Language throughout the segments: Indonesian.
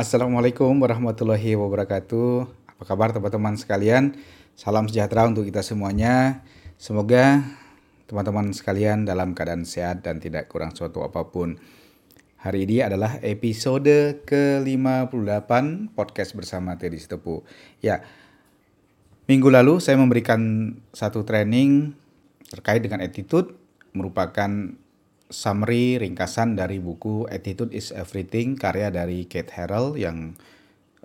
Assalamualaikum warahmatullahi wabarakatuh. Apa kabar teman-teman sekalian? Salam sejahtera untuk kita semuanya. Semoga teman-teman sekalian dalam keadaan sehat dan tidak kurang suatu apa pun. Hari ini adalah episode ke-58 podcast bersama Teddy Sitepu. Ya, minggu lalu saya memberikan satu training terkait dengan attitude merupakan summary ringkasan dari buku Attitude is Everything karya dari Kate Harrell yang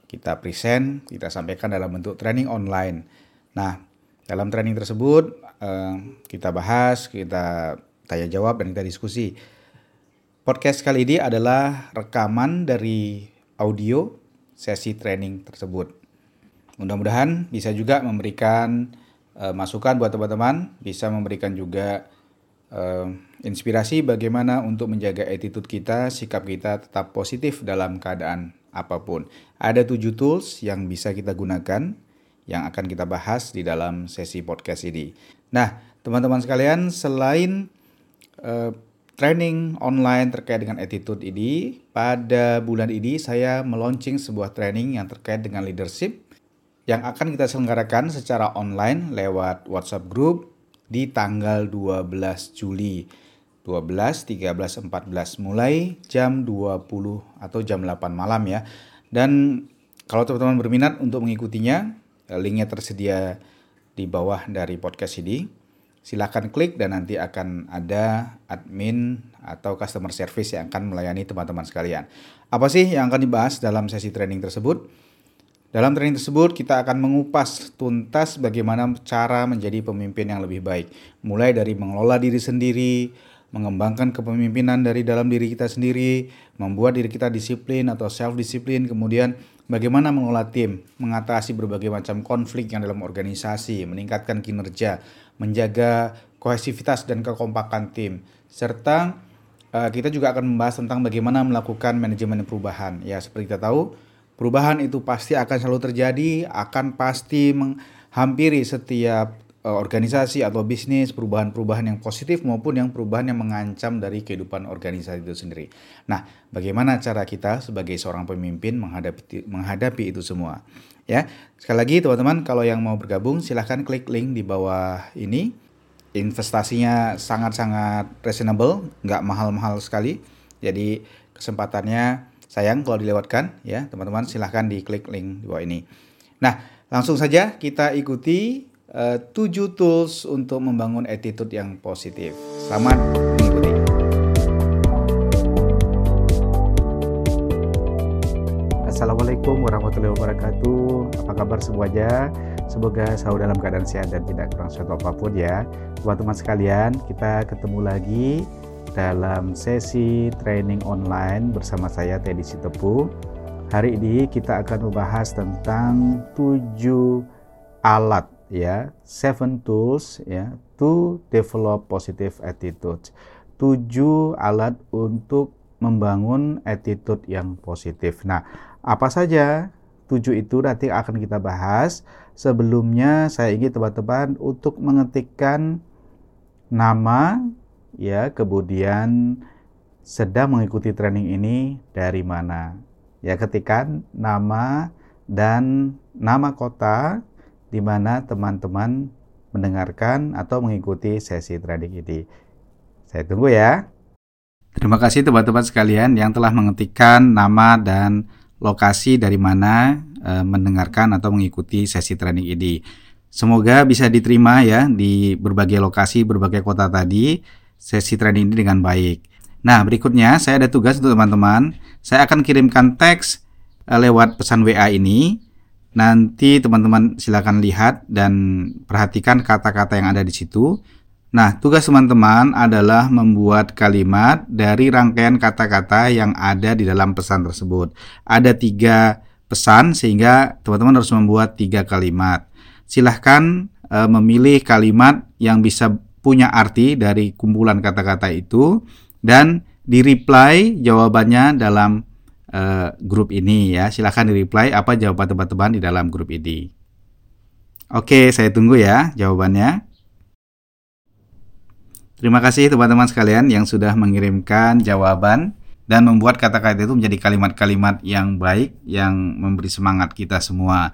kita present, kita sampaikan dalam bentuk training online. Nah, dalam training tersebut eh, kita bahas, kita tanya jawab dan kita diskusi. Podcast kali ini adalah rekaman dari audio sesi training tersebut. Mudah-mudahan bisa juga memberikan uh, masukan buat teman-teman, bisa memberikan juga uh, inspirasi bagaimana untuk menjaga attitude kita, sikap kita tetap positif dalam keadaan apa pun. Ada tujuh tools yang bisa kita gunakan yang akan kita bahas di dalam sesi podcast ini. Nah, teman-teman sekalian, selain uh, training online terkait dengan attitude ini, pada bulan ini saya meluncing sebuah training yang terkait dengan leadership yang akan kita selenggarakan secara online lewat WhatsApp group di tanggal 12 Juli 12, 13, 14 mulai jam 20 atau jam 8 malam ya. Dan kalau teman-teman berminat untuk mengikutinya, eh, linknya tersedia di bawah dari podcast ini. Silahkan klik dan nanti akan ada admin atau customer service yang akan melayani teman-teman sekalian. Apa sih yang akan dibahas dalam sesi training tersebut? Dalam training tersebut kita akan mengupas tuntas bagaimana cara menjadi pemimpin yang lebih baik. Mulai dari mengelola diri sendiri, mengembangkan kepemimpinan dari dalam diri kita sendiri, membuat diri kita disiplin atau self disiplin, kemudian bagaimana mengelola tim, mengatasi berbagai macam konflik yang dalam organisasi, meningkatkan kinerja, menjaga kohesivitas dan kekompakan tim, serta uh, kita juga akan membahas tentang bagaimana melakukan manajemen perubahan. Ya, seperti kita tahu, Perubahan itu pasti akan selalu terjadi, akan pasti menghampiri setiap uh, organisasi atau bisnis perubahan-perubahan yang positif maupun yang perubahan yang mengancam dari kehidupan organisasi itu sendiri. Nah, bagaimana cara kita sebagai seorang pemimpin menghadapi menghadapi itu semua? Ya, sekali lagi teman-teman kalau yang mau bergabung silahkan klik link di bawah ini. Investasinya sangat-sangat reasonable, nggak mahal-mahal sekali. Jadi kesempatannya sayang kalau dilewatkan ya teman-teman silahkan diklik link di bawah ini. Nah langsung saja kita ikuti uh, 7 tools untuk membangun attitude yang positif. Selamat mengikuti. Assalamualaikum warahmatullahi wabarakatuh. Apa kabar semuanya? Semoga selalu dalam keadaan sehat dan tidak kurang suatu apa pun ya. Buat teman sekalian, kita ketemu lagi dalam sesi training online bersama saya Teddy Sitepu. Hari ini kita akan membahas tentang tujuh alat ya, seven tools ya to develop positive attitude. Tujuh alat untuk membangun attitude yang positif. Nah, apa saja tujuh itu nanti akan kita bahas. Sebelumnya saya ingin teman-teman untuk mengetikkan nama ya kemudian sedang mengikuti training ini dari mana? Ya ketikan nama dan nama kota di mana teman-teman mendengarkan atau mengikuti sesi training ini. Saya tunggu ya. Terima kasih teman-teman sekalian yang telah mengetikkan nama dan lokasi dari mana e, mendengarkan atau mengikuti sesi training ini. Semoga bisa diterima ya di berbagai lokasi berbagai kota tadi sesi training ini dengan baik. Nah, berikutnya saya ada tugas untuk teman-teman. Saya akan kirimkan teks uh, lewat pesan WA ini. Nanti teman-teman silakan lihat dan perhatikan kata-kata yang ada di situ. Nah, tugas teman-teman adalah membuat kalimat dari rangkaian kata-kata yang ada di dalam pesan tersebut. Ada tiga pesan sehingga teman-teman harus membuat tiga kalimat. Silahkan uh, memilih kalimat yang bisa punya arti dari kumpulan kata-kata itu dan di reply jawabannya dalam uh, grup ini ya. Silahkan di reply apa jawaban teman-teman di dalam grup ini. Oke, saya tunggu ya jawabannya. Terima kasih teman-teman sekalian yang sudah mengirimkan jawaban dan membuat kata-kata itu menjadi kalimat-kalimat yang baik yang memberi semangat kita semua.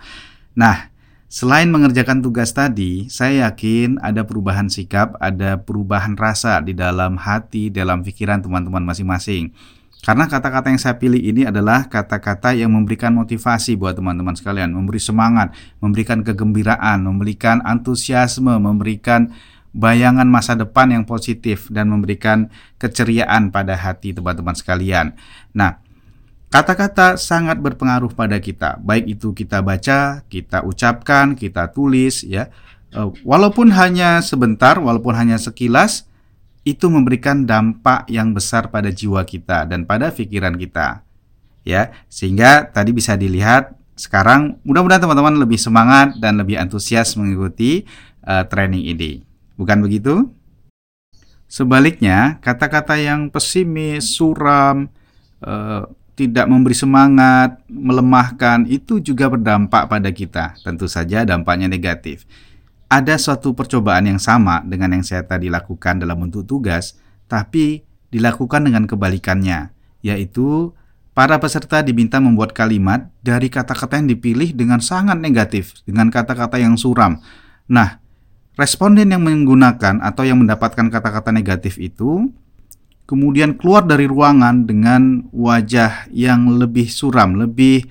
Nah, selain mengerjakan tugas tadi, saya yakin ada perubahan sikap, ada perubahan rasa di dalam hati, dalam pikiran teman-teman masing-masing. Karena kata-kata yang saya pilih ini adalah kata-kata yang memberikan motivasi buat teman-teman sekalian, memberi semangat, memberikan kegembiraan, memberikan antusiasme, memberikan bayangan masa depan yang positif dan memberikan keceriaan pada hati teman-teman sekalian. Nah, kata-kata sangat berpengaruh pada kita, baik itu kita baca, kita ucapkan, kita tulis ya. Eh, walaupun hanya sebentar, walaupun hanya sekilas, itu memberikan dampak yang besar pada jiwa kita dan pada pikiran kita. Ya, sehingga tadi bisa dilihat sekarang mudah-mudahan teman-teman lebih semangat dan lebih antusias mengikuti uh, training ini. Bukan begitu? Sebaliknya, kata-kata yang pesimis, suram, uh, tidak memberi semangat, melemahkan itu juga berdampak pada kita. Tentu saja dampaknya negatif ada suatu percobaan yang sama dengan yang saya tadi lakukan dalam bentuk tugas, tapi dilakukan dengan kebalikannya, yaitu para peserta diminta membuat kalimat dari kata-kata yang dipilih dengan sangat negatif, dengan kata-kata yang suram. Nah, responden yang menggunakan atau yang mendapatkan kata-kata negatif itu kemudian keluar dari ruangan dengan wajah yang lebih suram, lebih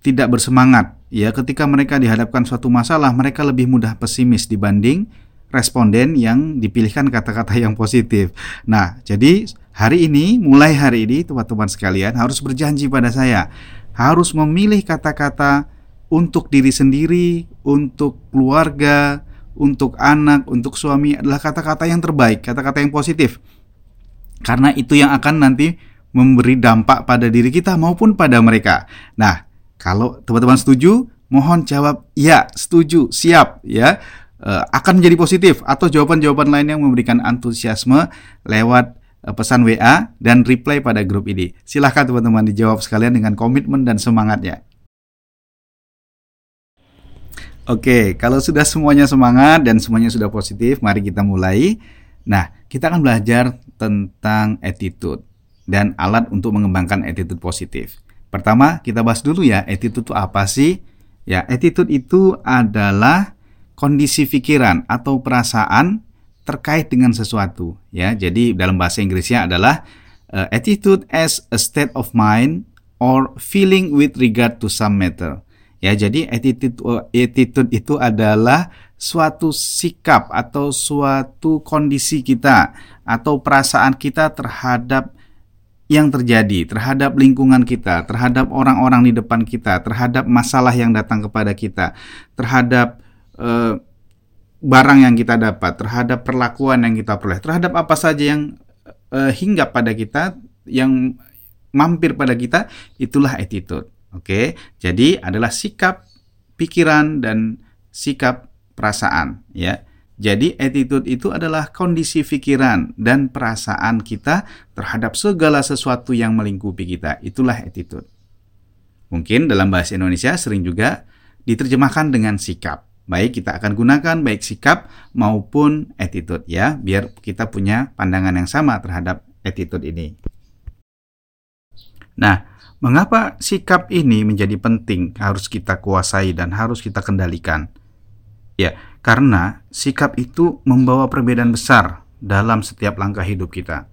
tidak bersemangat, ya ketika mereka dihadapkan suatu masalah mereka lebih mudah pesimis dibanding responden yang dipilihkan kata-kata yang positif. Nah, jadi hari ini mulai hari ini teman-teman sekalian harus berjanji pada saya harus memilih kata-kata untuk diri sendiri, untuk keluarga, untuk anak, untuk suami adalah kata-kata yang terbaik, kata-kata yang positif. Karena itu yang akan nanti memberi dampak pada diri kita maupun pada mereka. Nah, kalau teman-teman setuju, mohon jawab ya, setuju, siap ya. E, akan menjadi positif atau jawaban-jawaban lain yang memberikan antusiasme lewat e, pesan WA dan reply pada grup ini. Silahkan teman-teman dijawab sekalian dengan komitmen dan semangatnya. Oke, kalau sudah semuanya semangat dan semuanya sudah positif, mari kita mulai. Nah, kita akan belajar tentang attitude dan alat untuk mengembangkan attitude positif. Pertama, kita bahas dulu ya, attitude itu apa sih? Ya, attitude itu adalah kondisi pikiran atau perasaan terkait dengan sesuatu, ya. Jadi dalam bahasa Inggrisnya adalah uh, attitude as a state of mind or feeling with regard to some matter. Ya, jadi attitude attitude itu adalah suatu sikap atau suatu kondisi kita atau perasaan kita terhadap yang terjadi terhadap lingkungan kita, terhadap orang-orang di depan kita, terhadap masalah yang datang kepada kita, terhadap uh, barang yang kita dapat, terhadap perlakuan yang kita peroleh, terhadap apa saja yang uh, hinggap pada kita, yang mampir pada kita, itulah attitude. Oke, jadi adalah sikap, pikiran dan sikap perasaan, ya. Jadi attitude itu adalah kondisi pikiran dan perasaan kita terhadap segala sesuatu yang melingkupi kita. Itulah attitude. Mungkin dalam bahasa Indonesia sering juga diterjemahkan dengan sikap. Baik kita akan gunakan baik sikap maupun attitude ya, biar kita punya pandangan yang sama terhadap attitude ini. Nah, mengapa sikap ini menjadi penting harus kita kuasai dan harus kita kendalikan? Ya, karena sikap itu membawa perbedaan besar dalam setiap langkah hidup kita.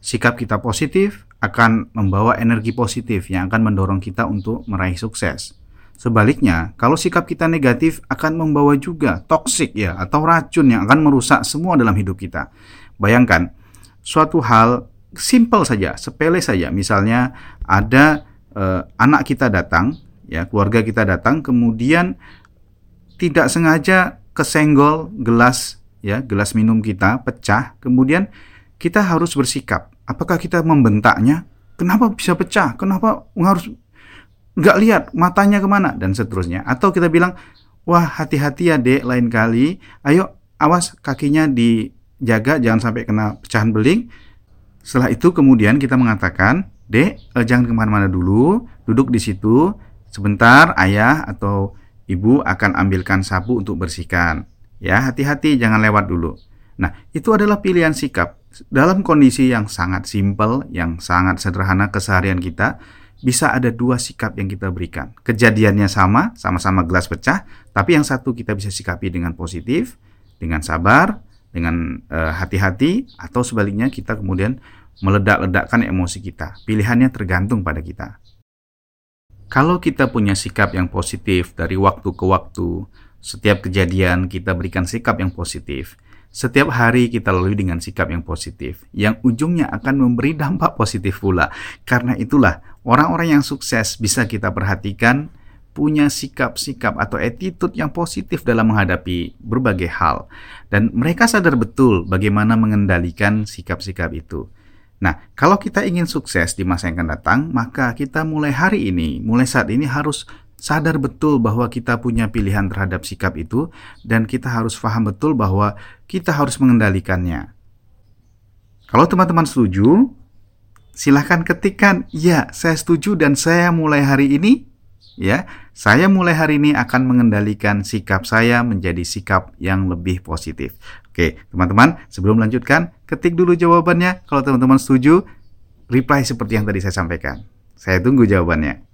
Sikap kita positif akan membawa energi positif yang akan mendorong kita untuk meraih sukses. Sebaliknya, kalau sikap kita negatif akan membawa juga toksik ya atau racun yang akan merusak semua dalam hidup kita. Bayangkan suatu hal simpel saja, sepele saja. Misalnya ada eh, anak kita datang, ya keluarga kita datang, kemudian tidak sengaja kesenggol gelas ya gelas minum kita pecah kemudian kita harus bersikap apakah kita membentaknya? Kenapa bisa pecah? Kenapa harus nggak lihat matanya ke mana? Dan seterusnya. Atau kita bilang wah hati-hati ya dek lain kali. Ayo awas kakinya dijaga jangan sampai kena pecahan beling. Setelah itu kemudian kita mengatakan dek eh, jangan ke mana-mana dulu duduk di situ. Sebentar ayah atau ibu akan ambilkan sapu untuk bersihkan. Ya, hati-hati jangan lewat dulu. Nah, itu adalah pilihan sikap. dalam kondisi yang sangat simpel, yang sangat sederhana keseharian kita, bisa ada dua sikap yang kita berikan. Kejadiannya sama, sama-sama gelas pecah, tapi yang satu kita bisa sikapi dengan positif, dengan sabar, dengan uh, hati-hati, atau sebaliknya kita kemudian meledak-ledakkan emosi kita. Pilihannya tergantung pada kita. Kalau kita punya sikap yang positif dari waktu ke waktu, setiap kejadian kita berikan sikap yang positif, setiap hari kita lalui dengan sikap yang positif, yang ujungnya akan memberi dampak positif pula. Karena itulah orang-orang yang sukses bisa kita perhatikan punya sikap-sikap atau attitude yang positif dalam menghadapi berbagai hal. Dan mereka sadar betul bagaimana mengendalikan sikap-sikap itu. Nah, kalau kita ingin sukses di masa yang akan datang, maka kita mulai hari ini, mulai saat ini harus sadar betul bahwa kita punya pilihan terhadap sikap itu dan kita harus paham betul bahwa kita harus mengendalikannya. Kalau teman-teman setuju, silahkan ketikkan, ya saya setuju dan saya mulai hari ini, ya saya mulai hari ini akan mengendalikan sikap saya menjadi sikap yang lebih positif. Oke, teman-teman, sebelum melanjutkan, ketik dulu jawabannya. Kalau teman-teman setuju, reply seperti yang tadi saya sampaikan. Saya tunggu jawabannya.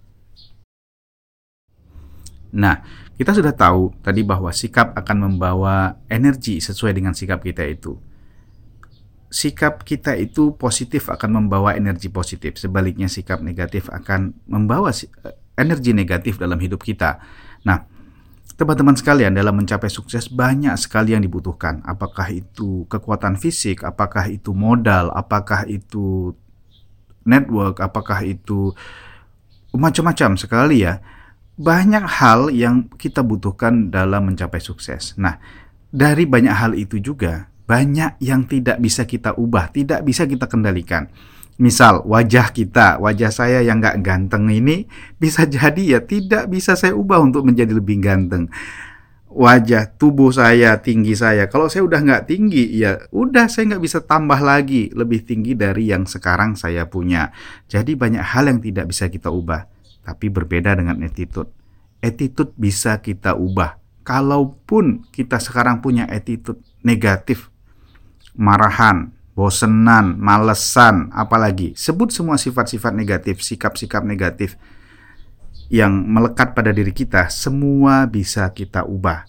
Nah, kita sudah tahu tadi bahwa sikap akan membawa energi sesuai dengan sikap kita itu. Sikap kita itu positif akan membawa energi positif, sebaliknya sikap negatif akan membawa eh, energi negatif dalam hidup kita. Nah, teman-teman sekalian, dalam mencapai sukses banyak sekali yang dibutuhkan. Apakah itu kekuatan fisik, apakah itu modal, apakah itu network, apakah itu macam-macam sekali ya banyak hal yang kita butuhkan dalam mencapai sukses. Nah, dari banyak hal itu juga banyak yang tidak bisa kita ubah, tidak bisa kita kendalikan. Misal wajah kita, wajah saya yang nggak ganteng ini bisa jadi ya tidak bisa saya ubah untuk menjadi lebih ganteng. Wajah tubuh saya, tinggi saya, kalau saya udah nggak tinggi ya udah saya nggak bisa tambah lagi lebih tinggi dari yang sekarang saya punya. Jadi banyak hal yang tidak bisa kita ubah tapi berbeda dengan attitude. Attitude bisa kita ubah. Kalaupun kita sekarang punya attitude negatif, marahan, bosenan, malesan, apalagi sebut semua sifat-sifat negatif, sikap-sikap negatif yang melekat pada diri kita, semua bisa kita ubah.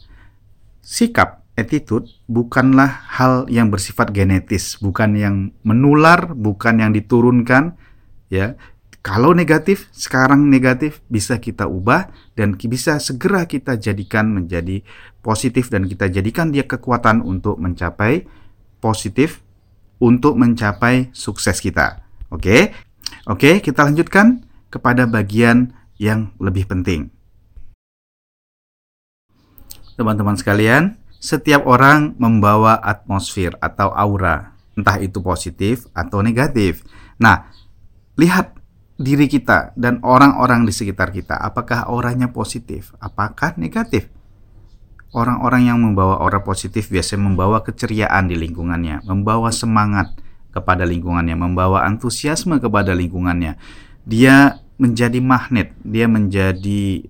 Sikap, attitude bukanlah hal yang bersifat genetis, bukan yang menular, bukan yang diturunkan, ya. Kalau negatif, sekarang negatif bisa kita ubah dan bisa segera kita jadikan menjadi positif dan kita jadikan dia kekuatan untuk mencapai positif untuk mencapai sukses kita. Oke. Oke, kita lanjutkan kepada bagian yang lebih penting. Teman-teman sekalian, setiap orang membawa atmosfer atau aura, entah itu positif atau negatif. Nah, lihat diri kita dan orang-orang di sekitar kita, apakah auranya positif, apakah negatif? Orang-orang yang membawa aura positif biasanya membawa keceriaan di lingkungannya, membawa semangat kepada lingkungannya, membawa antusiasme kepada lingkungannya. Dia menjadi magnet, dia menjadi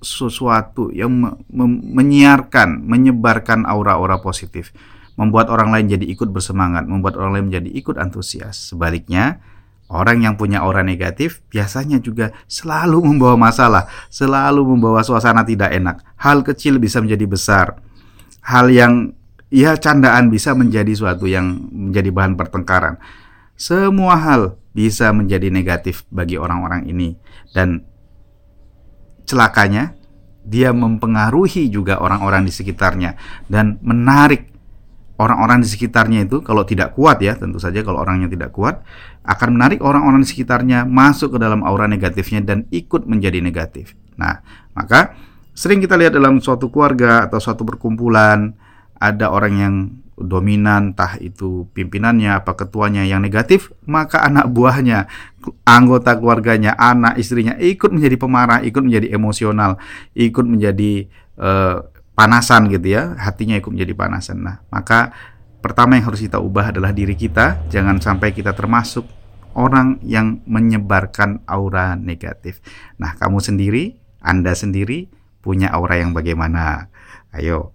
sesuatu yang menyiarkan, menyebarkan aura-aura positif, membuat orang lain jadi ikut bersemangat, membuat orang lain menjadi ikut antusias. Sebaliknya, Orang yang punya aura negatif biasanya juga selalu membawa masalah, selalu membawa suasana tidak enak. Hal kecil bisa menjadi besar. Hal yang ya candaan bisa menjadi suatu yang menjadi bahan pertengkaran. Semua hal bisa menjadi negatif bagi orang-orang ini dan celakanya dia mempengaruhi juga orang-orang di sekitarnya dan menarik orang-orang di sekitarnya itu kalau tidak kuat ya tentu saja kalau orangnya tidak kuat akan menarik orang-orang di sekitarnya masuk ke dalam aura negatifnya dan ikut menjadi negatif. Nah, maka sering kita lihat dalam suatu keluarga atau suatu perkumpulan ada orang yang dominan, entah itu pimpinannya apa ketuanya yang negatif, maka anak buahnya, anggota keluarganya, anak istrinya ikut menjadi pemarah, ikut menjadi emosional, ikut menjadi uh, panasan gitu ya, hatinya ikut menjadi panasan. Nah, maka pertama yang harus kita ubah adalah diri kita, jangan sampai kita termasuk orang yang menyebarkan aura negatif. Nah, kamu sendiri, Anda sendiri punya aura yang bagaimana? Ayo.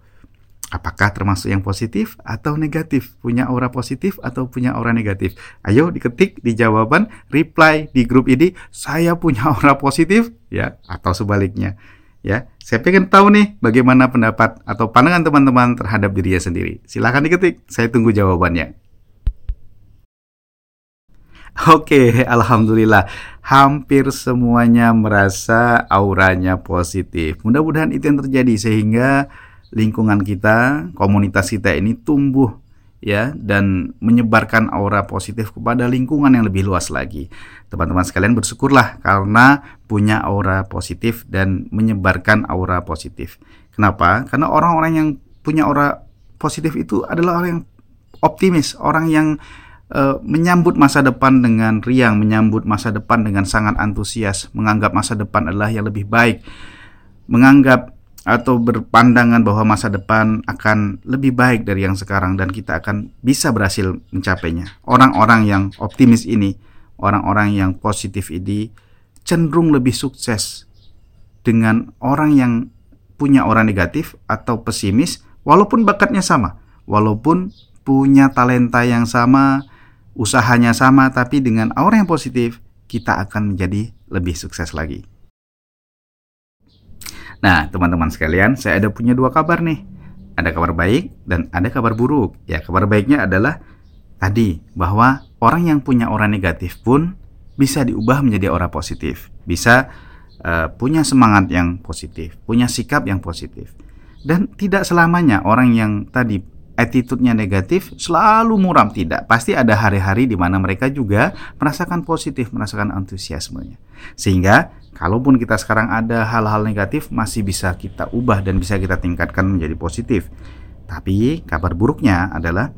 Apakah termasuk yang positif atau negatif? Punya aura positif atau punya aura negatif? Ayo diketik di jawaban reply di grup ini saya punya aura positif ya atau sebaliknya. Ya, saya pengen tahu nih bagaimana pendapat atau pandangan teman-teman terhadap dirinya sendiri. Silahkan diketik, saya tunggu jawabannya. Oke, alhamdulillah. Hampir semuanya merasa auranya positif. Mudah-mudahan itu yang terjadi sehingga lingkungan kita, komunitas kita ini tumbuh ya dan menyebarkan aura positif kepada lingkungan yang lebih luas lagi. Teman-teman sekalian bersyukurlah karena punya aura positif dan menyebarkan aura positif. Kenapa? Karena orang-orang yang punya aura positif itu adalah orang yang optimis, orang yang uh, menyambut masa depan dengan riang, menyambut masa depan dengan sangat antusias, menganggap masa depan adalah yang lebih baik, menganggap atau berpandangan bahwa masa depan akan lebih baik dari yang sekarang dan kita akan bisa berhasil mencapainya. Orang-orang yang optimis ini, orang-orang yang positif ini cenderung lebih sukses dengan orang yang punya orang negatif atau pesimis walaupun bakatnya sama, walaupun punya talenta yang sama, usahanya sama tapi dengan orang yang positif kita akan menjadi lebih sukses lagi. Nah, teman-teman sekalian, saya ada punya dua kabar nih. Ada kabar baik dan ada kabar buruk. Ya, kabar baiknya adalah tadi bahwa orang yang punya aura negatif pun bisa diubah menjadi aura positif. Bisa uh, punya semangat yang positif, punya sikap yang positif. Dan tidak selamanya orang yang tadi attitude-nya negatif selalu muram tidak. Pasti ada hari-hari di mana mereka juga merasakan positif, merasakan antusiasmenya. Sehingga kalaupun kita sekarang ada hal-hal negatif masih bisa kita ubah dan bisa kita tingkatkan menjadi positif. Tapi kabar buruknya adalah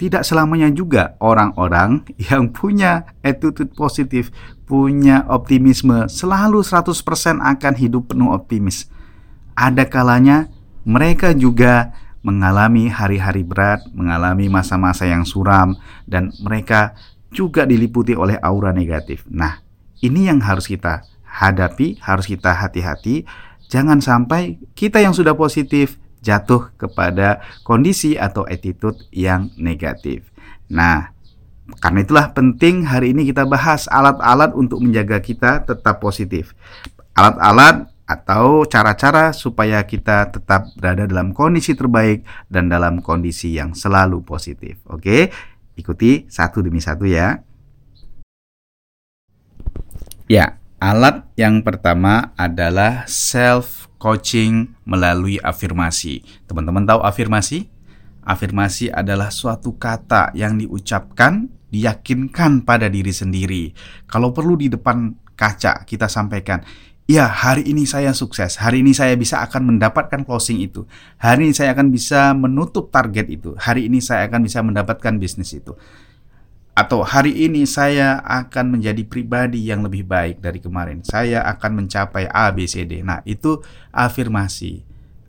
tidak selamanya juga orang-orang yang punya attitude positif, punya optimisme, selalu 100% akan hidup penuh optimis. Ada kalanya mereka juga mengalami hari-hari berat, mengalami masa-masa yang suram, dan mereka juga diliputi oleh aura negatif. Nah, ini yang harus kita hadapi, harus kita hati-hati. Jangan sampai kita yang sudah positif jatuh kepada kondisi atau attitude yang negatif. Nah, karena itulah penting hari ini kita bahas alat-alat untuk menjaga kita tetap positif. Alat-alat atau cara-cara supaya kita tetap berada dalam kondisi terbaik dan dalam kondisi yang selalu positif. Oke, ikuti satu demi satu ya. Ya, Alat yang pertama adalah self coaching melalui afirmasi. Teman-teman tahu afirmasi? Afirmasi adalah suatu kata yang diucapkan, diyakinkan pada diri sendiri. Kalau perlu di depan kaca kita sampaikan, Ya, hari ini saya sukses. Hari ini saya bisa akan mendapatkan closing itu. Hari ini saya akan bisa menutup target itu. Hari ini saya akan bisa mendapatkan bisnis itu atau hari ini saya akan menjadi pribadi yang lebih baik dari kemarin. Saya akan mencapai A, B, C, D. Nah, itu afirmasi.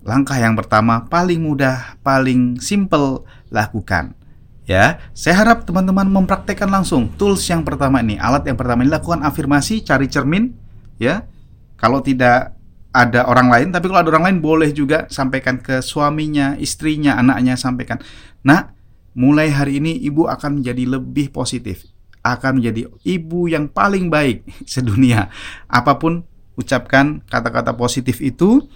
Langkah yang pertama paling mudah, paling simple lakukan. Ya, saya harap teman-teman mempraktekkan langsung tools yang pertama ini. Alat yang pertama ini lakukan afirmasi, cari cermin, ya. Kalau tidak ada orang lain, tapi kalau ada orang lain boleh juga sampaikan ke suaminya, istrinya, anaknya sampaikan. Nah, mulai hari ini ibu akan menjadi lebih positif, akan menjadi ibu yang paling baik sedunia. Apa pun ucapkan kata-kata positif itu,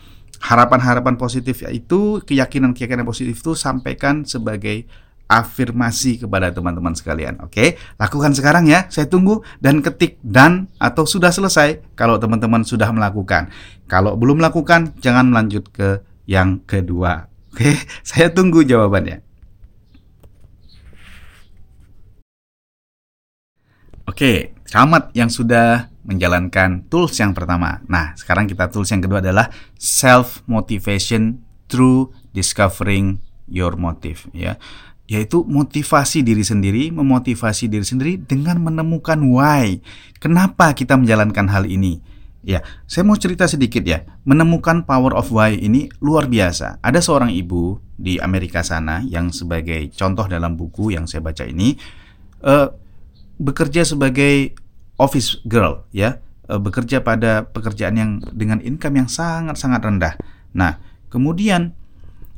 harapan-harapan positif itu, keyakinan-keyakinan positif itu sampaikan sebagai afirmasi kepada teman-teman sekalian. Oke, lakukan sekarang ya. Saya tunggu dan ketik dan atau sudah selesai kalau teman-teman sudah melakukan. Kalau belum melakukan, jangan melanjut ke yang kedua. Oke, saya tunggu jawabannya. Oke, selamat yang sudah menjalankan tools yang pertama. Nah, sekarang kita tools yang kedua adalah self motivation through discovering your motive ya. Yaitu motivasi diri sendiri, memotivasi diri sendiri dengan menemukan why. Kenapa kita menjalankan hal ini? Ya, saya mau cerita sedikit ya. Menemukan power of why ini luar biasa. Ada seorang ibu di Amerika sana yang sebagai contoh dalam buku yang saya baca ini, uh, bekerja sebagai office girl ya, eh, bekerja pada pekerjaan yang dengan income yang sangat-sangat rendah. Nah, kemudian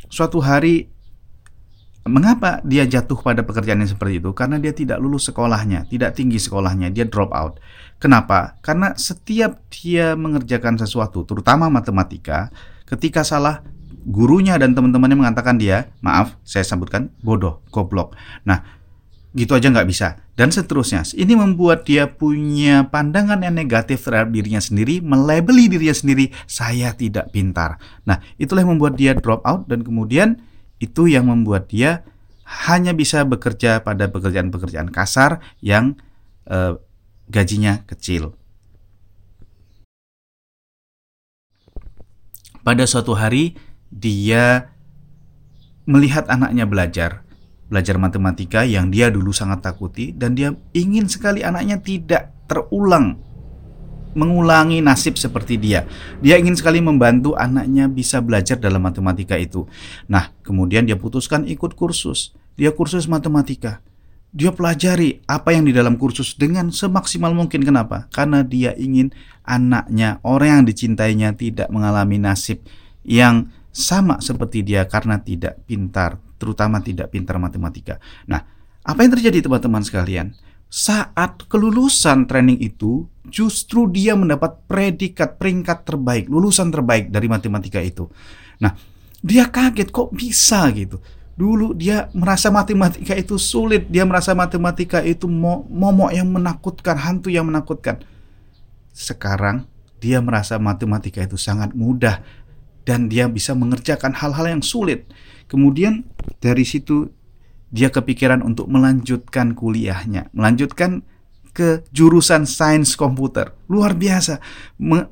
suatu hari Mengapa dia jatuh pada pekerjaan yang seperti itu? Karena dia tidak lulus sekolahnya, tidak tinggi sekolahnya, dia drop out. Kenapa? Karena setiap dia mengerjakan sesuatu, terutama matematika, ketika salah, gurunya dan teman-temannya mengatakan dia, maaf, saya sebutkan bodoh, goblok. Nah, gitu aja nggak bisa. Dan seterusnya. Ini membuat dia punya pandangan yang negatif terhadap dirinya sendiri, melabeli dirinya sendiri, saya tidak pintar. Nah, itulah yang membuat dia drop out dan kemudian itu yang membuat dia hanya bisa bekerja pada pekerjaan-pekerjaan kasar yang eh, gajinya kecil. Pada suatu hari dia melihat anaknya belajar, belajar matematika yang dia dulu sangat takuti dan dia ingin sekali anaknya tidak terulang mengulangi nasib seperti dia. Dia ingin sekali membantu anaknya bisa belajar dalam matematika itu. Nah, kemudian dia putuskan ikut kursus. Dia kursus matematika. Dia pelajari apa yang di dalam kursus dengan semaksimal mungkin. Kenapa? Karena dia ingin anaknya, orang yang dicintainya tidak mengalami nasib yang sama seperti dia karena tidak pintar, terutama tidak pintar matematika. Nah, apa yang terjadi teman-teman sekalian? saat kelulusan training itu justru dia mendapat predikat peringkat terbaik, lulusan terbaik dari matematika itu. Nah, dia kaget kok bisa gitu. Dulu dia merasa matematika itu sulit, dia merasa matematika itu momok yang menakutkan, hantu yang menakutkan. Sekarang dia merasa matematika itu sangat mudah dan dia bisa mengerjakan hal-hal yang sulit. Kemudian dari situ dia kepikiran untuk melanjutkan kuliahnya, melanjutkan ke jurusan sains komputer. Luar biasa,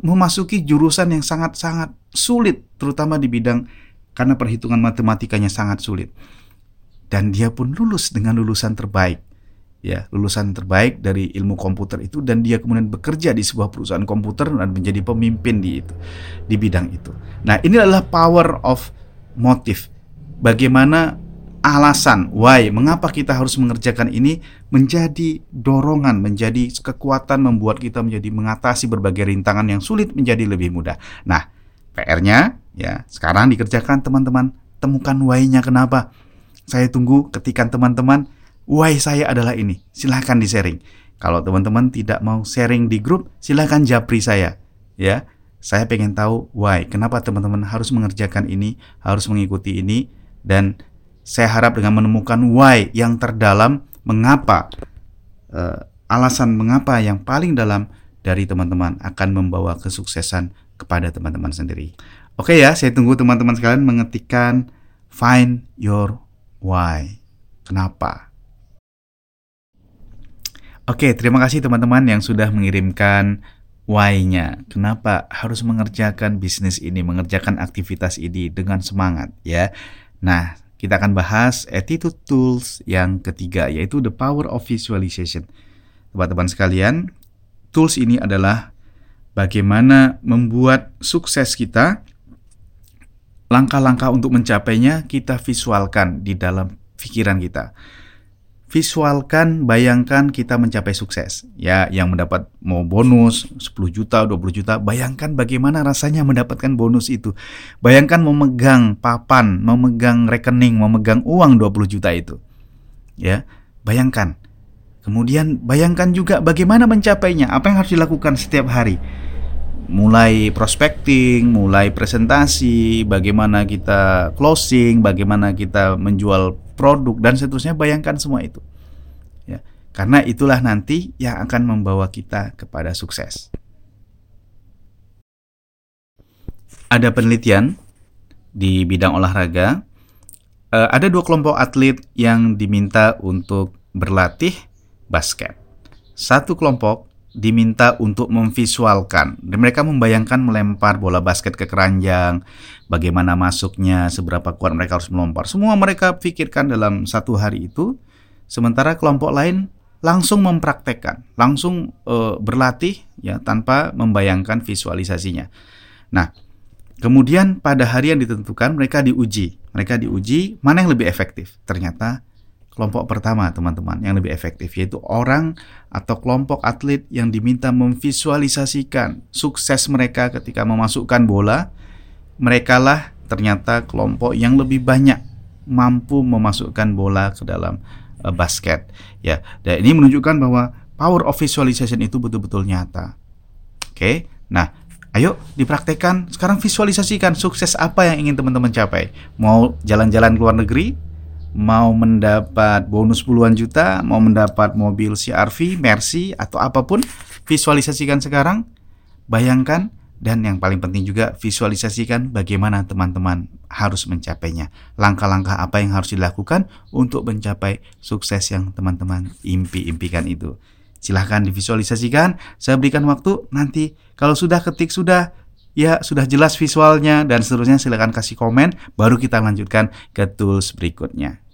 memasuki jurusan yang sangat-sangat sulit, terutama di bidang karena perhitungan matematikanya sangat sulit. Dan dia pun lulus dengan lulusan terbaik. Ya, lulusan terbaik dari ilmu komputer itu dan dia kemudian bekerja di sebuah perusahaan komputer dan menjadi pemimpin di itu di bidang itu. Nah, ini adalah power of motive. Bagaimana alasan why mengapa kita harus mengerjakan ini menjadi dorongan, menjadi kekuatan membuat kita menjadi mengatasi berbagai rintangan yang sulit menjadi lebih mudah. Nah, PR-nya ya sekarang dikerjakan teman-teman. Temukan why-nya kenapa. Saya tunggu ketika teman-teman why saya adalah ini. Silahkan di-sharing. Kalau teman-teman tidak mau sharing di grup, silahkan japri saya. Ya, saya pengen tahu why. Kenapa teman-teman harus mengerjakan ini, harus mengikuti ini, dan saya harap dengan menemukan why yang terdalam, mengapa uh, alasan mengapa yang paling dalam dari teman-teman akan membawa kesuksesan kepada teman-teman sendiri. Oke ya, saya tunggu teman-teman sekalian mengetikkan find your why. Kenapa? Oke, terima kasih teman-teman yang sudah mengirimkan why-nya. Kenapa harus mengerjakan bisnis ini, mengerjakan aktivitas ini dengan semangat ya. Nah, kita akan bahas attitude tools yang ketiga yaitu the power of visualization. Teman-teman sekalian, tools ini adalah bagaimana membuat sukses kita langkah-langkah untuk mencapainya kita visualkan di dalam pikiran kita visualkan, bayangkan kita mencapai sukses. Ya, yang mendapat mau bonus 10 juta, 20 juta, bayangkan bagaimana rasanya mendapatkan bonus itu. Bayangkan memegang papan, memegang rekening, memegang uang 20 juta itu. Ya, bayangkan. Kemudian bayangkan juga bagaimana mencapainya, apa yang harus dilakukan setiap hari. Mulai prospecting, mulai presentasi, bagaimana kita closing, bagaimana kita menjual produk dan seterusnya bayangkan semua itu. Ya karena itulah nanti yang akan membawa kita kepada sukses. Ada penelitian di bidang olahraga uh, ada dua kelompok atlet yang diminta untuk berlatih basket. Satu kelompok diminta untuk memvisualkan dan mereka membayangkan melempar bola basket ke keranjang, bagaimana masuknya, seberapa kuat mereka harus melempar. Semua mereka pikirkan dalam satu hari itu. Sementara kelompok lain langsung mempraktekkan, langsung e, berlatih ya tanpa membayangkan visualisasinya. Nah, kemudian pada hari yang ditentukan mereka diuji. Mereka diuji mana yang lebih efektif. Ternyata kelompok pertama teman-teman yang lebih efektif yaitu orang atau kelompok atlet yang diminta memvisualisasikan sukses mereka ketika memasukkan bola mereka lah ternyata kelompok yang lebih banyak mampu memasukkan bola ke dalam uh, basket ya. Dan ini menunjukkan bahwa power of visualization itu betul-betul nyata. Oke. Nah, ayo dipraktekkan. Sekarang visualisasikan sukses apa yang ingin teman-teman capai. Mau jalan-jalan ke luar negeri, mau mendapat bonus puluhan juta, mau mendapat mobil CRV, Mercy atau apa pun, visualisasikan sekarang. Bayangkan dan yang paling penting juga visualisasikan bagaimana teman-teman harus mencapainya. Langkah-langkah apa yang harus dilakukan untuk mencapai sukses yang teman-teman impi-impikan itu. Silahkan divisualisasikan, saya berikan waktu nanti kalau sudah ketik sudah ya sudah jelas visualnya dan seterusnya silahkan kasih komen baru kita lanjutkan ke tools berikutnya.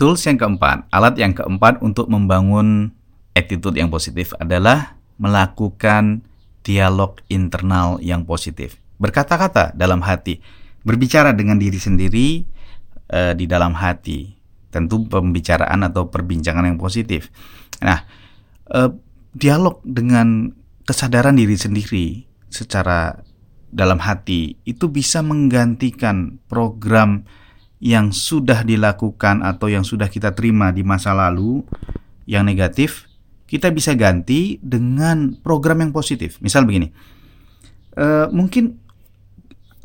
Tools yang keempat, alat yang keempat untuk membangun attitude yang positif adalah melakukan dialog internal yang positif. Berkata-kata dalam hati, berbicara dengan diri sendiri uh, di dalam hati. Tentu pembicaraan atau perbincangan yang positif. Nah, uh, dialog dengan kesadaran diri sendiri secara dalam hati itu bisa menggantikan program yang sudah dilakukan atau yang sudah kita terima di masa lalu yang negatif, kita bisa ganti dengan program yang positif. Misal begini, e, mungkin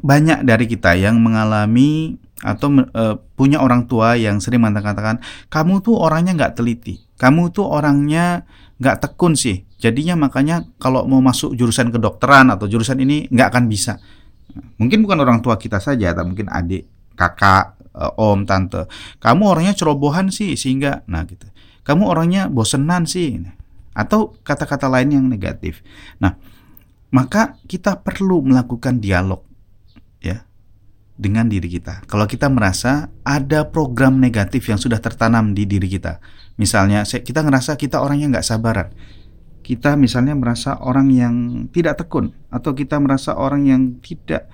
banyak dari kita yang mengalami atau e, punya orang tua yang sering mengatakan, kamu tuh orangnya nggak teliti, kamu tuh orangnya nggak tekun sih. Jadinya makanya kalau mau masuk jurusan kedokteran atau jurusan ini nggak akan bisa. Mungkin bukan orang tua kita saja, atau mungkin adik, kakak, om tante kamu orangnya cerobohan sih sehingga. Nah gitu. Kamu orangnya bosenan sih. Atau kata-kata lain yang negatif. Nah maka kita perlu melakukan dialog ya dengan diri kita. Kalau kita merasa ada program negatif yang sudah tertanam di diri kita, misalnya kita ngerasa kita orangnya nggak sabaran, kita misalnya merasa orang yang tidak tekun, atau kita merasa orang yang tidak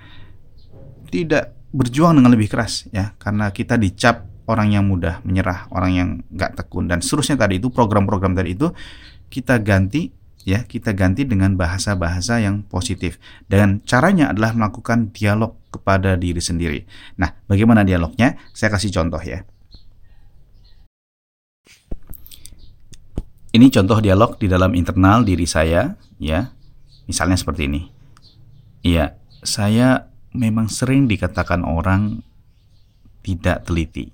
tidak berjuang dengan lebih keras ya karena kita dicap orang yang mudah menyerah, orang yang nggak tekun dan seterusnya tadi itu program-program tadi itu kita ganti ya kita ganti dengan bahasa-bahasa yang positif dan caranya adalah melakukan dialog kepada diri sendiri. Nah, bagaimana dialognya? Saya kasih contoh ya. Ini contoh dialog di dalam internal diri saya ya. Misalnya seperti ini. Iya, saya memang sering dikatakan orang tidak teliti.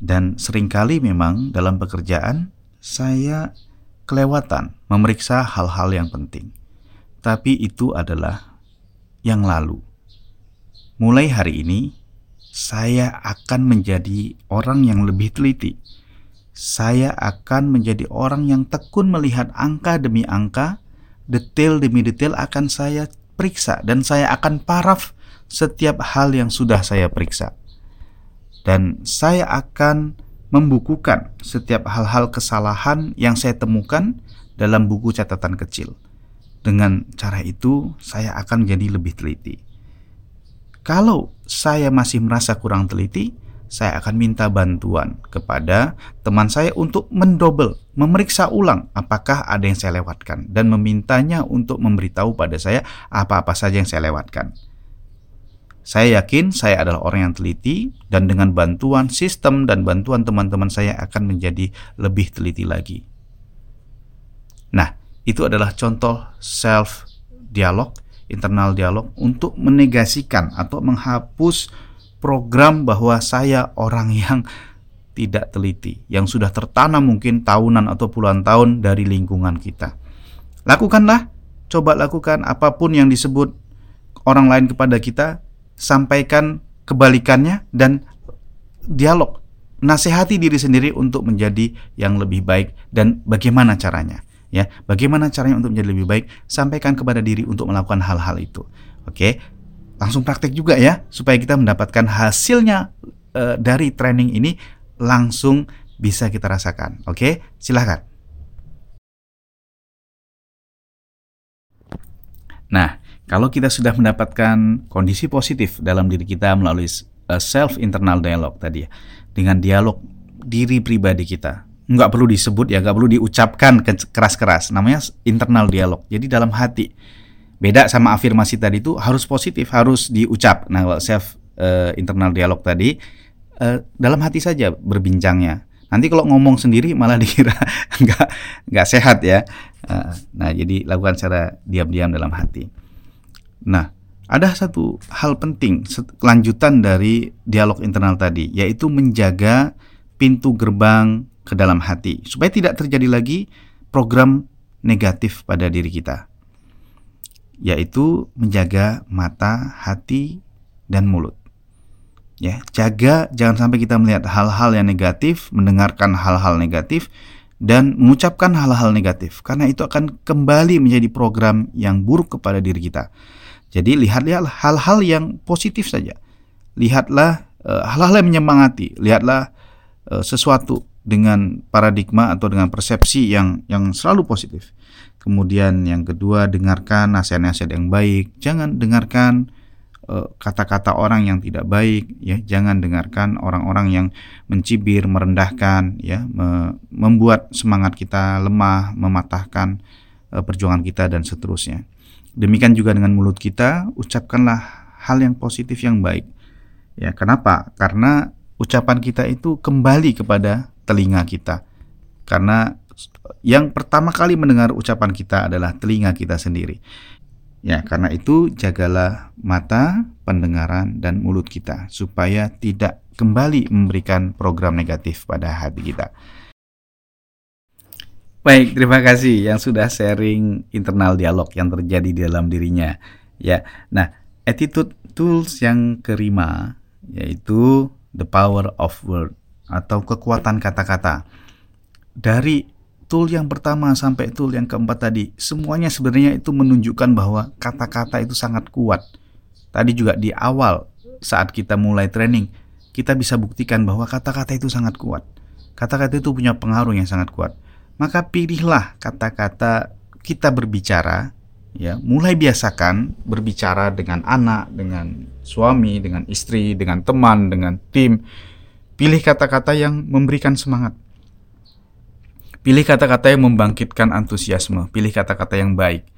Dan sering kali memang dalam pekerjaan saya kelewatan memeriksa hal-hal yang penting. Tapi itu adalah yang lalu. Mulai hari ini saya akan menjadi orang yang lebih teliti. Saya akan menjadi orang yang tekun melihat angka demi angka, detail demi detail akan saya periksa dan saya akan paraf setiap hal yang sudah saya periksa. Dan saya akan membukukan setiap hal-hal kesalahan yang saya temukan dalam buku catatan kecil. Dengan cara itu, saya akan menjadi lebih teliti. Kalau saya masih merasa kurang teliti, saya akan minta bantuan kepada teman saya untuk mendobel, memeriksa ulang apakah ada yang saya lewatkan dan memintanya untuk memberitahu pada saya apa-apa saja yang saya lewatkan. Saya yakin saya adalah orang yang teliti dan dengan bantuan sistem dan bantuan teman-teman saya akan menjadi lebih teliti lagi. Nah, itu adalah contoh self dialog, internal dialog untuk menegasikan atau menghapus program bahwa saya orang yang tidak teliti, yang sudah tertanam mungkin tahunan atau puluhan tahun dari lingkungan kita. Lakukanlah, coba lakukan apa pun yang disebut orang lain kepada kita, sampaikan kebalikannya dan dialog. Nasihati diri sendiri untuk menjadi yang lebih baik dan bagaimana caranya. Ya, bagaimana caranya untuk menjadi lebih baik? Sampaikan kepada diri untuk melakukan hal-hal itu. Oke, langsung praktek juga ya supaya kita mendapatkan hasilnya uh, dari training ini langsung bisa kita rasakan. Oke, silahkan. Nah, kalau kita sudah mendapatkan kondisi positif dalam diri kita melalui uh, self internal dialog tadi ya, dengan dialog diri pribadi kita, nggak perlu disebut ya, nggak perlu diucapkan keras-keras. Namanya internal dialog. Jadi dalam hati. Beda sama afirmasi tadi itu harus positif, harus diucap. Nah, kalau self uh, internal dialog tadi uh, dalam hati saja berbincangnya. Nanti kalau ngomong sendiri malah dikira nggak nggak sehat ya. Uh, nah, jadi lakukan secara diam-diam dalam hati. Nah, ada satu hal penting kelanjutan dari dialog internal tadi, yaitu menjaga pintu gerbang ke dalam hati supaya tidak terjadi lagi program negatif pada diri kita yaitu menjaga mata, hati, dan mulut. Ya, jaga jangan sampai kita melihat hal-hal yang negatif, mendengarkan hal-hal negatif, dan mengucapkan hal-hal negatif, karena itu akan kembali menjadi program yang buruk kepada diri kita. Jadi lihatlah hal-hal yang positif saja. Lihatlah uh, hal-hal yang menyemangati. Lihatlah uh, sesuatu dengan paradigma atau dengan persepsi yang yang selalu positif. Kemudian yang kedua dengarkan nasihat-nasihat yang baik. Jangan dengarkan eh, kata-kata uh, orang yang tidak baik ya. Jangan dengarkan orang-orang yang mencibir, merendahkan ya, me membuat semangat kita lemah, mematahkan uh, perjuangan kita dan seterusnya. Demikian juga dengan mulut kita, ucapkanlah hal yang positif yang baik. Ya, kenapa? Karena ucapan kita itu kembali kepada telinga kita. Karena yang pertama kali mendengar ucapan kita adalah telinga kita sendiri. Ya, karena itu jagalah mata, pendengaran dan mulut kita supaya tidak kembali memberikan program negatif pada hati kita. Baik, terima kasih yang sudah sharing internal dialog yang terjadi di dalam dirinya. Ya. Nah, attitude tools yang kelima yaitu the power of word atau kekuatan kata-kata. Dari tool yang pertama sampai tool yang keempat tadi, semuanya sebenarnya itu menunjukkan bahwa kata-kata itu sangat kuat. Tadi juga di awal saat kita mulai training, kita bisa buktikan bahwa kata-kata itu sangat kuat. Kata-kata itu punya pengaruh yang sangat kuat. Maka pilihlah kata-kata kita berbicara, ya, mulai biasakan berbicara dengan anak, dengan suami, dengan istri, dengan teman, dengan tim Pilih kata-kata yang memberikan semangat. Pilih kata-kata yang membangkitkan antusiasme. Pilih kata-kata yang baik.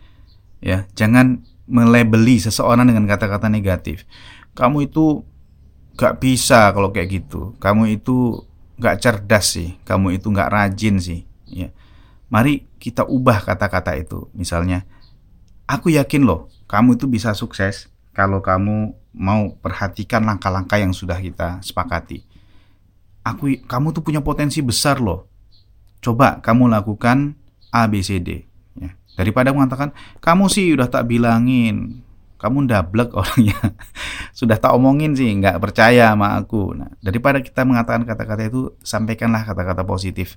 Ya, jangan melebeli seseorang dengan kata-kata negatif. Kamu itu gak bisa kalau kayak gitu. Kamu itu gak cerdas sih. Kamu itu gak rajin sih. Ya. Mari kita ubah kata-kata itu. Misalnya, aku yakin loh, kamu itu bisa sukses kalau kamu mau perhatikan langkah-langkah yang sudah kita sepakati aku kamu tuh punya potensi besar loh. Coba kamu lakukan A B C D ya. Daripada mengatakan kamu sih udah tak bilangin, kamu ndablek orangnya. Sudah tak omongin sih, nggak percaya sama aku. Nah, daripada kita mengatakan kata-kata itu, sampaikanlah kata-kata positif.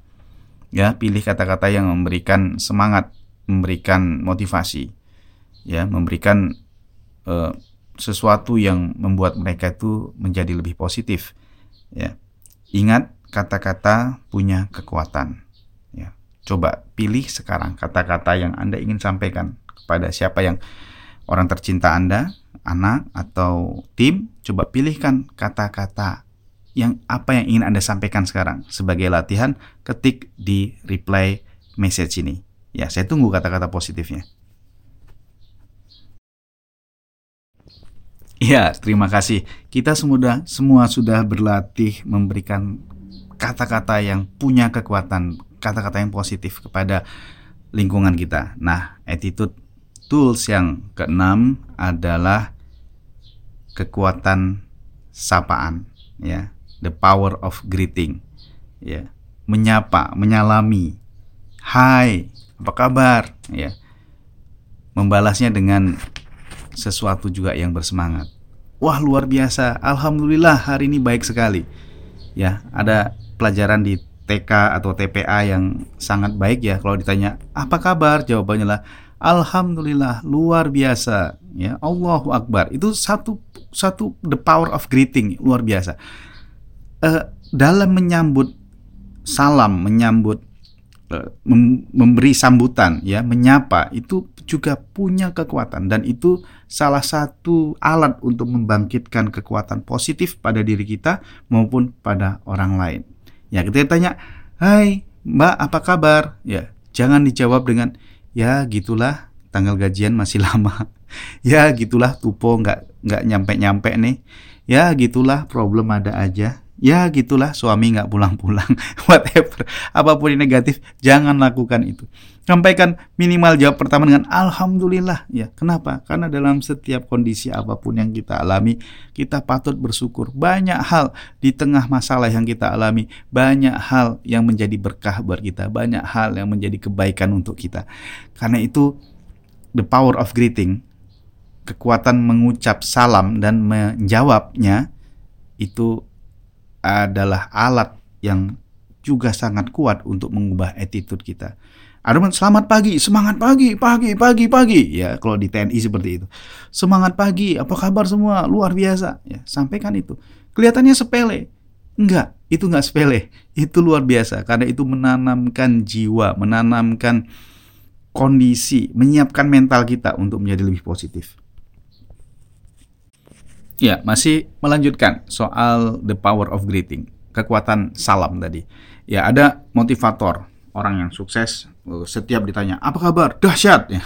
Ya, pilih kata-kata yang memberikan semangat, memberikan motivasi, ya, memberikan uh, sesuatu yang membuat mereka itu menjadi lebih positif. Ya. Ingat kata-kata punya kekuatan. Coba pilih sekarang kata-kata yang Anda ingin sampaikan kepada siapa yang orang tercinta Anda, anak atau tim. Coba pilihkan kata-kata yang apa yang ingin Anda sampaikan sekarang sebagai latihan ketik di reply message ini. Ya, saya tunggu kata-kata positifnya. Ya, terima kasih. Kita semua semua sudah berlatih memberikan kata-kata yang punya kekuatan, kata-kata yang positif kepada lingkungan kita. Nah, attitude tools yang keenam adalah kekuatan sapaan, ya, the power of greeting, ya, menyapa, menyalami, hai, apa kabar, ya, membalasnya dengan sesuatu juga yang bersemangat. Wah luar biasa, alhamdulillah hari ini baik sekali. Ya, ada pelajaran di TK atau TPA yang sangat baik ya. Kalau ditanya apa kabar, jawabannya lah Alhamdulillah luar biasa. Ya, Allahu Akbar. Itu satu satu the power of greeting luar biasa. Uh, dalam menyambut salam, menyambut uh, memberi sambutan, ya, menyapa itu juga punya kekuatan dan itu salah satu alat untuk membangkitkan kekuatan positif pada diri kita maupun pada orang lain. Ya, kita tanya, "Hai, Mbak, apa kabar? Ya, jangan dijawab dengan ya gitulah, tanggal gajian masih lama. ya gitulah, tupo nggak nggak nyampe nyampe nih. Ya gitulah, problem ada aja ya gitulah suami nggak pulang-pulang whatever. Apa pun yang negatif jangan lakukan itu. Sampaikan minimal jawab pertama dengan alhamdulillah. Ya kenapa? Karena dalam setiap kondisi apa pun yang kita alami kita patut bersyukur. Banyak hal di tengah masalah yang kita alami banyak hal yang menjadi berkah buat kita banyak hal yang menjadi kebaikan untuk kita. Karena itu the power of greeting kekuatan mengucap salam dan menjawabnya itu adalah alat yang juga sangat kuat untuk mengubah attitude kita. Ada selamat pagi, semangat pagi, pagi, pagi, pagi. Ya, kalau di TNI seperti itu. Semangat pagi, apa kabar semua? Luar biasa. Ya, sampaikan itu. Kelihatannya sepele. Enggak, itu enggak sepele. Itu luar biasa karena itu menanamkan jiwa, menanamkan kondisi, menyiapkan mental kita untuk menjadi lebih positif. Ya, masih melanjutkan soal the power of greeting, kekuatan salam tadi. Ya, ada motivator, orang yang sukses, oh, setiap ditanya, apa kabar? Dahsyat. Ya.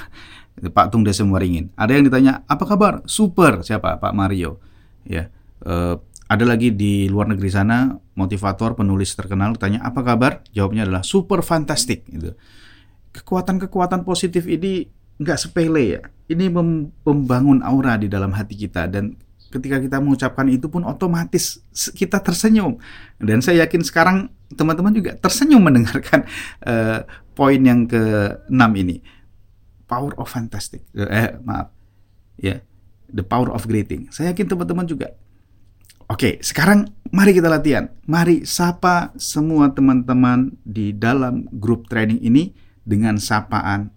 Pak Tung Desa Waringin. Ada yang ditanya, apa kabar? Super. Siapa? Pak Mario. Ya. Uh, ada lagi di luar negeri sana, motivator, penulis terkenal, tanya, apa kabar? Jawabnya adalah super fantastic. Gitu. Kekuatan-kekuatan positif ini nggak sepele ya. Ini membangun aura di dalam hati kita dan ketika kita mengucapkan itu pun otomatis kita tersenyum. Dan saya yakin sekarang teman-teman juga tersenyum mendengarkan uh, poin yang ke-6 ini. Power of fantastic. Eh maaf. Ya yeah. the power of greeting. Saya yakin teman-teman juga. Oke sekarang mari kita latihan. Mari sapa semua teman-teman di dalam grup training ini dengan sapaan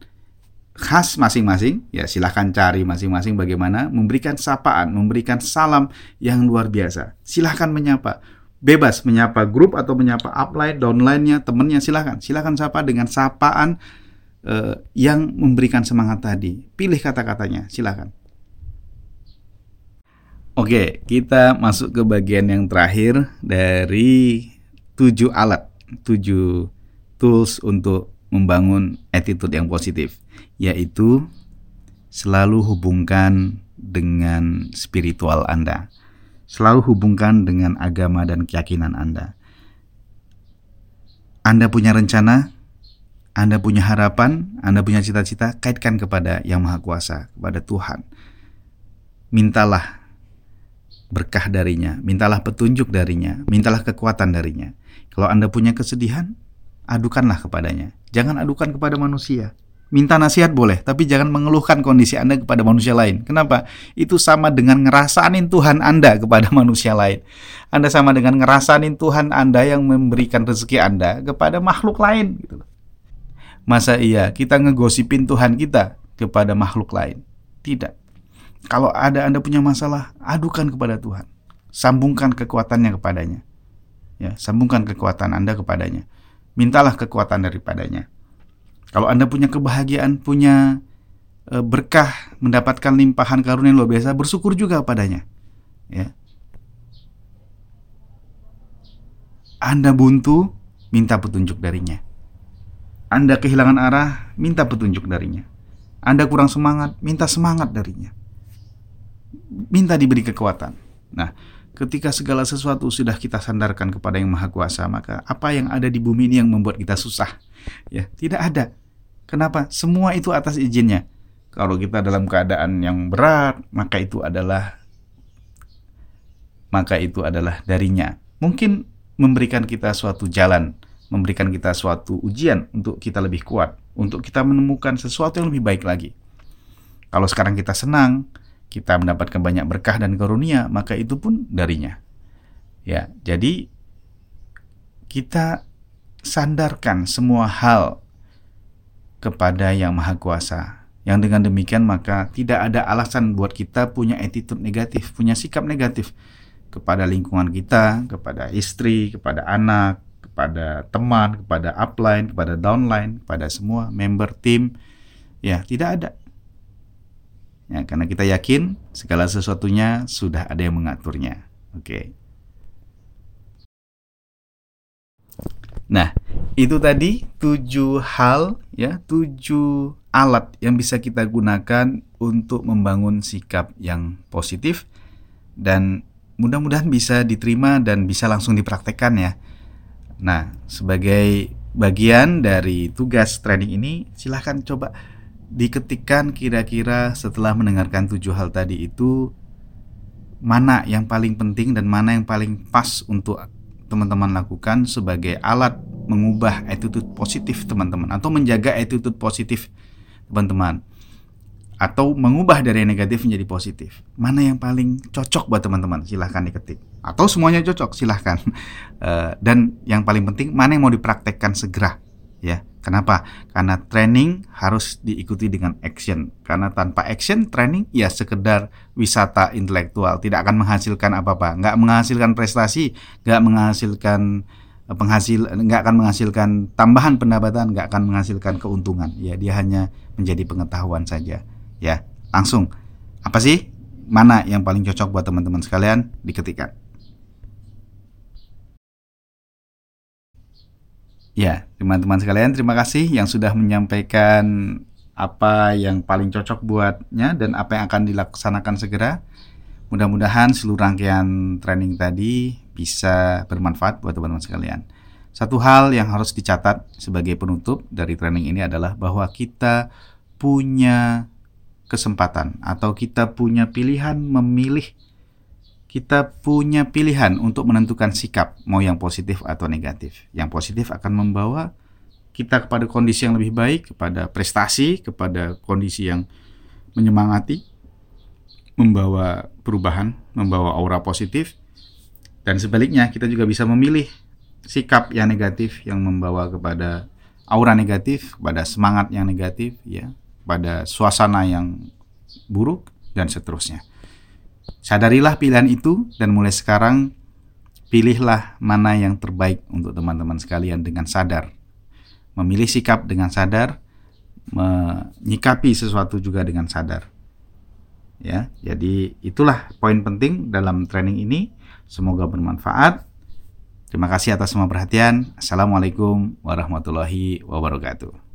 khas masing-masing, ya silahkan cari masing-masing bagaimana memberikan sapaan, memberikan salam yang luar biasa. Silahkan menyapa, bebas menyapa grup atau menyapa upline, downline-nya, temennya silahkan. Silahkan sapa dengan sapaan uh, yang memberikan semangat tadi. Pilih kata-katanya, silahkan. Oke, kita masuk ke bagian yang terakhir dari tujuh alat, tujuh tools untuk membangun attitude yang positif yaitu selalu hubungkan dengan spiritual Anda. Selalu hubungkan dengan agama dan keyakinan Anda. Anda punya rencana, Anda punya harapan, Anda punya cita-cita, kaitkan kepada Yang Maha Kuasa, kepada Tuhan. Mintalah berkah darinya, mintalah petunjuk darinya, mintalah kekuatan darinya. Kalau Anda punya kesedihan, adukanlah kepadanya. Jangan adukan kepada manusia. Minta nasihat boleh, tapi jangan mengeluhkan kondisi Anda kepada manusia lain. Kenapa? Itu sama dengan ngerasanin Tuhan Anda kepada manusia lain. Anda sama dengan ngerasanin Tuhan Anda yang memberikan rezeki Anda kepada makhluk lain. Gitu. Masa iya kita ngegosipin Tuhan kita kepada makhluk lain? Tidak. Kalau ada Anda punya masalah, adukan kepada Tuhan. Sambungkan kekuatannya kepadanya. Ya, sambungkan kekuatan Anda kepadanya. Mintalah kekuatan daripadanya kalau Anda punya kebahagiaan, punya e, berkah, mendapatkan limpahan karunia yang luar biasa, bersyukur juga padanya. Ya. Anda buntu, minta petunjuk darinya. Anda kehilangan arah, minta petunjuk darinya. Anda kurang semangat, minta semangat darinya. Minta diberi kekuatan. Nah, ketika segala sesuatu sudah kita sandarkan kepada Yang Maha Kuasa, maka apa yang ada di bumi ini yang membuat kita susah? Ya, tidak ada. Kenapa? Semua itu atas izinnya. Kalau kita dalam keadaan yang berat, maka itu adalah maka itu adalah darinya. Mungkin memberikan kita suatu jalan, memberikan kita suatu ujian untuk kita lebih kuat, untuk kita menemukan sesuatu yang lebih baik lagi. Kalau sekarang kita senang, kita mendapatkan banyak berkah dan karunia, maka itu pun darinya. Ya, jadi kita sandarkan semua hal kepada Yang Maha Kuasa. Yang dengan demikian maka tidak ada alasan buat kita punya attitude negatif, punya sikap negatif kepada lingkungan kita, kepada istri, kepada anak, kepada teman, kepada upline, kepada downline, kepada semua member tim. Ya, tidak ada. Ya, karena kita yakin segala sesuatunya sudah ada yang mengaturnya. Oke. Nah, itu tadi tujuh hal ya, tujuh alat yang bisa kita gunakan untuk membangun sikap yang positif dan mudah-mudahan bisa diterima dan bisa langsung dipraktekkan ya. Nah, sebagai bagian dari tugas training ini, silahkan coba diketikkan kira-kira setelah mendengarkan tujuh hal tadi itu mana yang paling penting dan mana yang paling pas untuk teman-teman lakukan sebagai alat mengubah attitude positif teman-teman atau menjaga attitude positif teman-teman atau mengubah dari negatif menjadi positif. Mana yang paling cocok buat teman-teman? Silahkan diketik. Atau semuanya cocok, silahkan. Uh, dan yang paling penting, mana yang mau dipraktekkan segera, ya. Kenapa? Karena training harus diikuti dengan action. Karena tanpa action, training ya sekedar wisata intelektual, tidak akan menghasilkan apa-apa, nggak menghasilkan prestasi, nggak menghasilkan eh, penghasil, nggak akan menghasilkan tambahan pendapatan, nggak akan menghasilkan keuntungan. Ya, dia hanya menjadi pengetahuan saja. Ya, langsung. Apa sih? Mana yang paling cocok buat teman-teman sekalian? Diketikkan. Ya, teman-teman sekalian, terima kasih yang sudah menyampaikan apa yang paling cocok buatnya dan apa yang akan dilaksanakan segera. Mudah-mudahan seluruh rangkaian training tadi bisa bermanfaat buat teman-teman sekalian. Satu hal yang harus dicatat sebagai penutup dari training ini adalah bahwa kita punya kesempatan atau kita punya pilihan memilih kita punya pilihan untuk menentukan sikap mau yang positif atau negatif. Yang positif akan membawa kita kepada kondisi yang lebih baik, kepada prestasi, kepada kondisi yang menyemangati, membawa perubahan, membawa aura positif. Dan sebaliknya, kita juga bisa memilih sikap yang negatif yang membawa kepada aura negatif, kepada semangat yang negatif, ya, pada suasana yang buruk dan seterusnya. Sadarilah pilihan itu dan mulai sekarang pilihlah mana yang terbaik untuk teman-teman sekalian dengan sadar. Memilih sikap dengan sadar, menyikapi sesuatu juga dengan sadar. Ya, jadi itulah poin penting dalam training ini. Semoga bermanfaat. Terima kasih atas semua perhatian. Assalamualaikum warahmatullahi wabarakatuh.